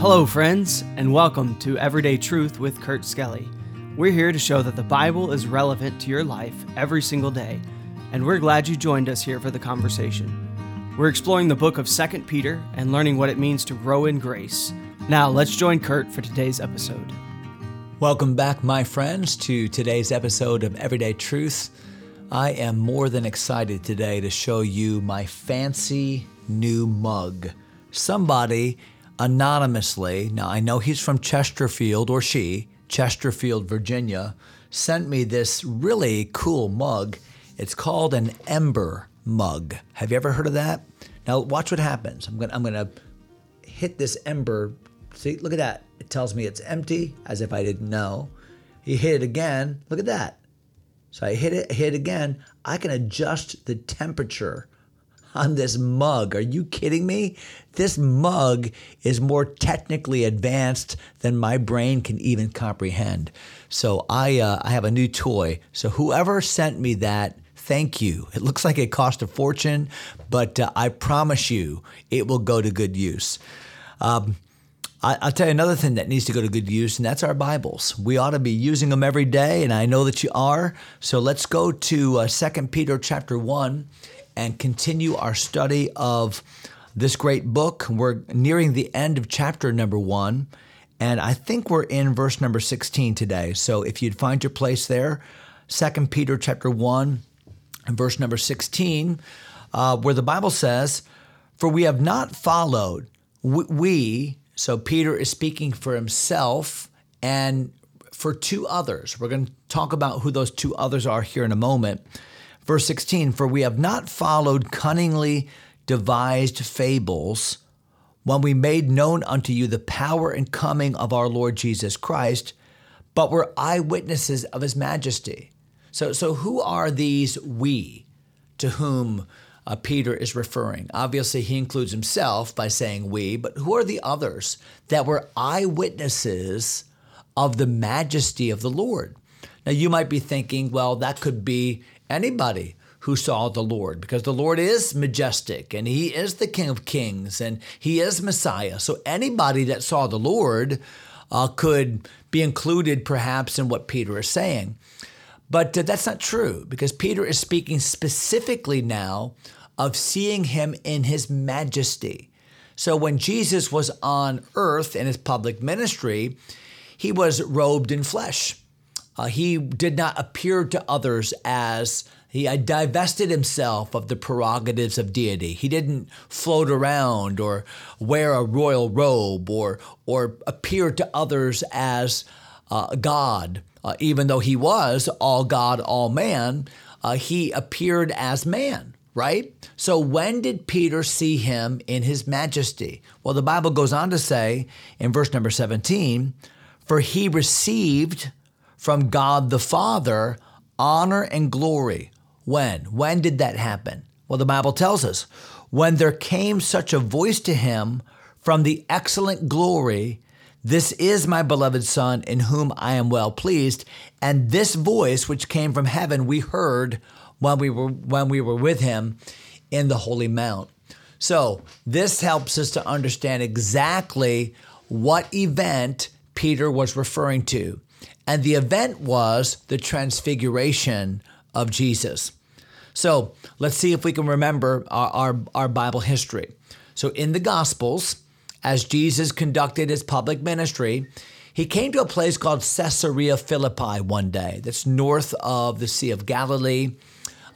Hello, friends, and welcome to Everyday Truth with Kurt Skelly. We're here to show that the Bible is relevant to your life every single day, and we're glad you joined us here for the conversation. We're exploring the book of 2 Peter and learning what it means to grow in grace. Now, let's join Kurt for today's episode. Welcome back, my friends, to today's episode of Everyday Truth. I am more than excited today to show you my fancy new mug. Somebody anonymously, now I know he's from Chesterfield or she, Chesterfield, Virginia, sent me this really cool mug. It's called an Ember mug. Have you ever heard of that? Now watch what happens. I'm gonna I'm gonna hit this ember. See, look at that. It tells me it's empty, as if I didn't know. You hit it again. Look at that. So I hit it, hit it again. I can adjust the temperature on this mug. Are you kidding me? This mug is more technically advanced than my brain can even comprehend. So I, uh, I have a new toy. So whoever sent me that, thank you. It looks like it cost a fortune, but uh, I promise you it will go to good use. Um, I, will tell you another thing that needs to go to good use, and that's our Bibles. We ought to be using them every day, and I know that you are. So let's go to uh, 2 Peter chapter 1 and continue our study of this great book. We're nearing the end of chapter number one, and I think we're in verse number 16 today. So if you'd find your place there, 2 Peter chapter 1 and verse number 16, uh, where the Bible says, For we have not followed, we, so Peter is speaking for himself and for two others. We're going to talk about who those two others are here in a moment. Verse 16 For we have not followed cunningly devised fables when we made known unto you the power and coming of our Lord Jesus Christ, but were eyewitnesses of his majesty. So, so who are these we to whom uh, Peter is referring? Obviously, he includes himself by saying we, but who are the others that were eyewitnesses of the majesty of the Lord? Now, you might be thinking, well, that could be anybody who saw the Lord, because the Lord is majestic and He is the King of Kings and He is Messiah. So anybody that saw the Lord uh, could be included perhaps in what Peter is saying. But uh, that's not true because Peter is speaking specifically now of seeing Him in His majesty. So when Jesus was on earth in His public ministry, He was robed in flesh. Uh, he did not appear to others as he divested himself of the prerogatives of deity. He didn't float around or wear a royal robe or or appear to others as uh, God. Uh, even though he was all God, all man, uh, he appeared as man, right? So when did Peter see him in his majesty? Well, the Bible goes on to say in verse number 17, for he received from God the Father honor and glory. When? When did that happen? Well, the Bible tells us when there came such a voice to him from the excellent glory, This is my beloved Son, in whom I am well pleased. And this voice, which came from heaven, we heard when we were, when we were with him in the Holy Mount. So, this helps us to understand exactly what event Peter was referring to. And the event was the transfiguration of Jesus. So let's see if we can remember our, our, our, Bible history. So in the Gospels, as Jesus conducted his public ministry, he came to a place called Caesarea Philippi one day that's north of the Sea of Galilee.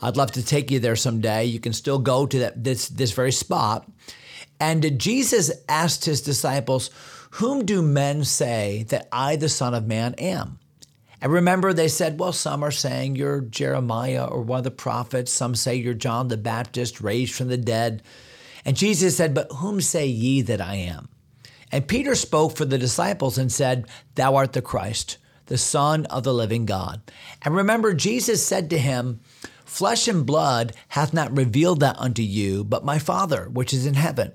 I'd love to take you there someday. You can still go to that, this, this very spot. And Jesus asked his disciples, Whom do men say that I, the Son of Man, am? And remember, they said, well, some are saying you're Jeremiah or one of the prophets. Some say you're John the Baptist raised from the dead. And Jesus said, But whom say ye that I am? And Peter spoke for the disciples and said, Thou art the Christ, the Son of the living God. And remember, Jesus said to him, Flesh and blood hath not revealed that unto you, but my Father, which is in heaven.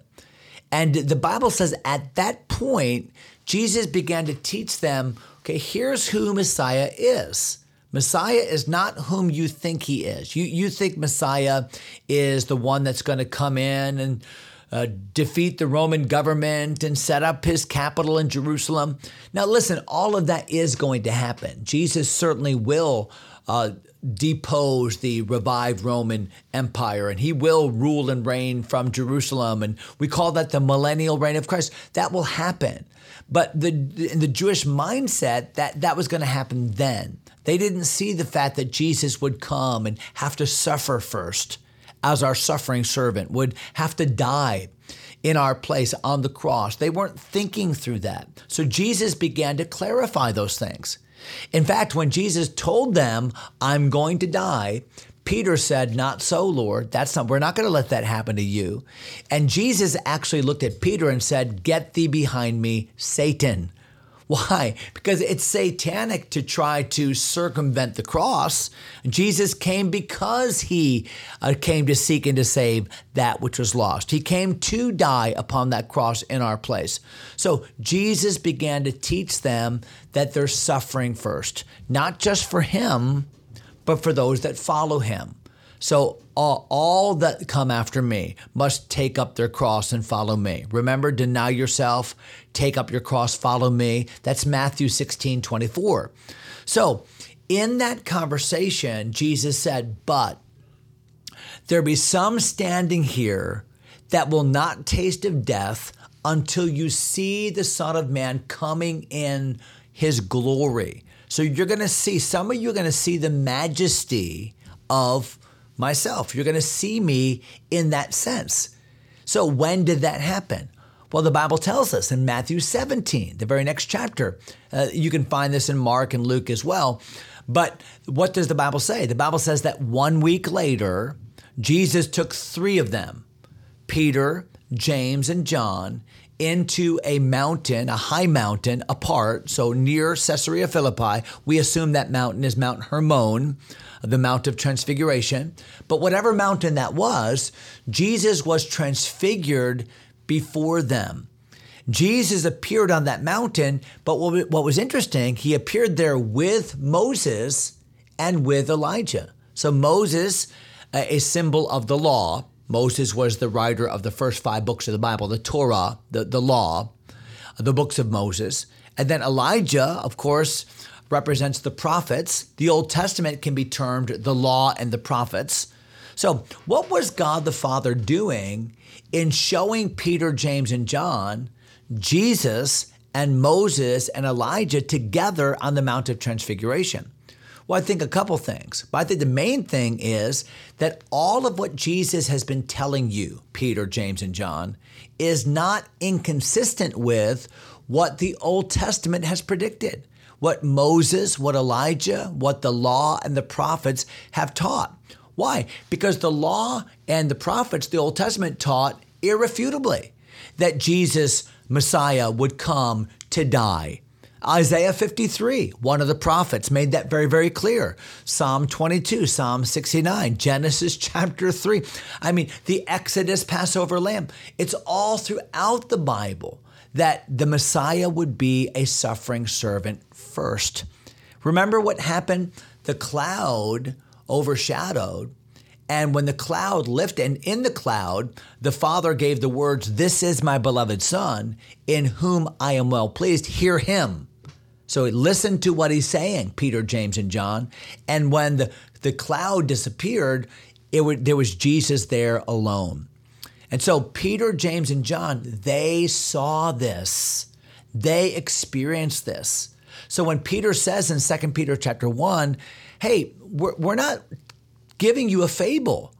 And the Bible says at that point, Jesus began to teach them Okay, here's who Messiah is. Messiah is not whom you think he is. You, you think Messiah is the one that's going to come in and uh, defeat the Roman government and set up his capital in Jerusalem. Now, listen, all of that is going to happen. Jesus certainly will uh, depose the revived Roman Empire and he will rule and reign from Jerusalem. And we call that the millennial reign of Christ. That will happen. But the, in the Jewish mindset, that, that was going to happen then. They didn't see the fact that Jesus would come and have to suffer first as our suffering servant, would have to die in our place on the cross. They weren't thinking through that. So Jesus began to clarify those things. In fact, when Jesus told them, I'm going to die, Peter said, Not so, Lord. That's not, we're not going to let that happen to you. And Jesus actually looked at Peter and said, Get thee behind me, Satan. Why? Because it's satanic to try to circumvent the cross. Jesus came because he uh, came to seek and to save that which was lost. He came to die upon that cross in our place. So Jesus began to teach them that they're suffering first, not just for him, but for those that follow him. So all, all, that come after me must take up their cross and follow me. Remember, deny yourself, take up your cross, follow me. That's Matthew 16, 24. So in that conversation, Jesus said, But there be some standing here that will not taste of death until you see the Son of Man coming in his glory. So you're going to see, some of you are going to see the majesty of myself. You're going to see me in that sense. So, when did that happen? Well, the Bible tells us in Matthew 17, the very next chapter. Uh, you can find this in Mark and Luke as well. But what does the Bible say? The Bible says that one week later, Jesus took three of them Peter, James, and John into a mountain, a high mountain apart, so near Caesarea Philippi. We assume that mountain is Mount Hermon the Mount of Transfiguration. But whatever mountain that was, Jesus was transfigured before them. Jesus appeared on that mountain, but what was interesting, he appeared there with Moses and with Elijah. So Moses, uh, a symbol of the law, Moses was the writer of the first five books of the Bible, the Torah, the, the law, the books of Moses. And then Elijah, of course, represents the prophets. The Old Testament can be termed the law and the prophets. So, what was God the Father doing in showing Peter, James, and John Jesus and Moses and Elijah together on the Mount of Transfiguration? Well, I think a couple things. But I think the main thing is that all of what Jesus has been telling you, Peter, James, and John, is not inconsistent with what the Old Testament has predicted what Moses, what Elijah, what the law and the prophets have taught. Why? Because the law and the prophets, the Old Testament taught irrefutably that Jesus, Messiah, would come to die. Isaiah 53, one of the prophets, made that very, very clear. Psalm 22, Psalm 69, Genesis chapter 3. I mean, the Exodus, Passover lamb. It's all throughout the Bible that the Messiah would be a suffering servant first. Remember what happened? The cloud overshadowed. And when the cloud lifted, and in the cloud, the Father gave the words, This is my beloved Son, in whom I am well pleased. Hear him. So listen to what he's saying, Peter, James, and John. And when the, the cloud disappeared, it would, there was Jesus there alone. And so Peter, James, and John, they saw this. They experienced this. So when Peter says in 2 Peter chapter 1, hey, we're, we're not giving you a fable,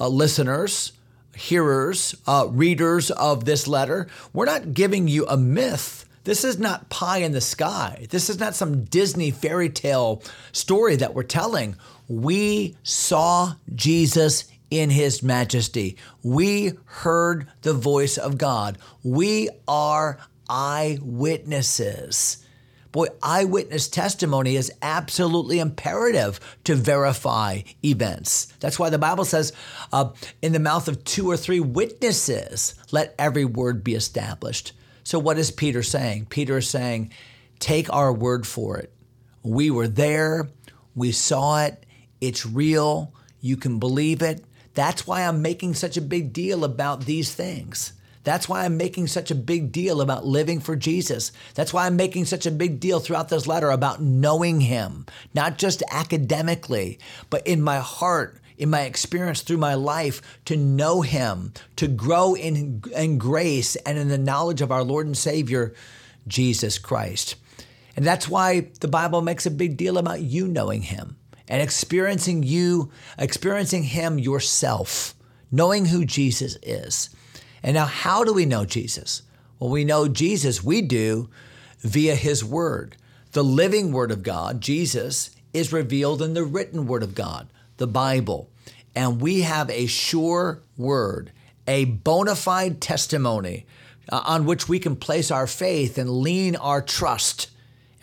uh, listeners, hearers, uh, readers of this letter. We're not giving you a myth. This is not pie in the sky. This is not some Disney fairy tale story that we're telling. We saw Jesus in his majesty. We heard the voice of God. We are eyewitnesses. Boy, eyewitness testimony is absolutely imperative to verify events. That's why the Bible says, uh, in the mouth of two or three witnesses, let every word be established. So, what is Peter saying? Peter is saying, take our word for it. We were there, we saw it, it's real, you can believe it. That's why I'm making such a big deal about these things. That's why I'm making such a big deal about living for Jesus. That's why I'm making such a big deal throughout this letter about knowing Him, not just academically, but in my heart, in my experience through my life, to know Him, to grow in, in grace and in the knowledge of our Lord and Savior, Jesus Christ. And that's why the Bible makes a big deal about you knowing Him and experiencing you, experiencing Him yourself, knowing who Jesus is. And now, how do we know Jesus? Well, we know Jesus, we do via His Word. The living Word of God, Jesus, is revealed in the written Word of God, the Bible. And we have a sure Word, a bona fide testimony uh, on which we can place our faith and lean our trust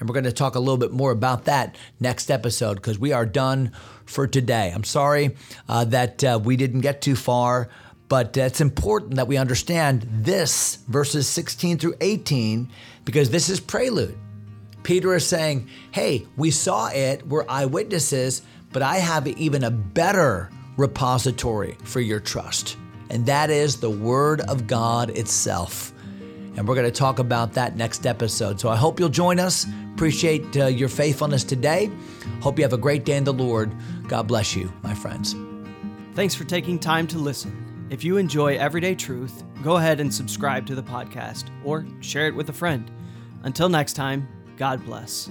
and we're going to talk a little bit more about that next episode because we are done for today. I'm sorry uh, that uh, we didn't get too far, but it's important that we understand this verses 16 through 18 because this is prelude. Peter is saying, Hey, we saw it, we're eyewitnesses, but I have even a better repository for your trust, and that is the Word of God itself. And we're going to talk about that next episode. So I hope you'll join us. Appreciate uh, your faithfulness today. Hope you have a great day in the Lord. God bless you, my friends. Thanks for taking time to listen. If you enjoy Everyday Truth, go ahead and subscribe to the podcast or share it with a friend. Until next time, God bless.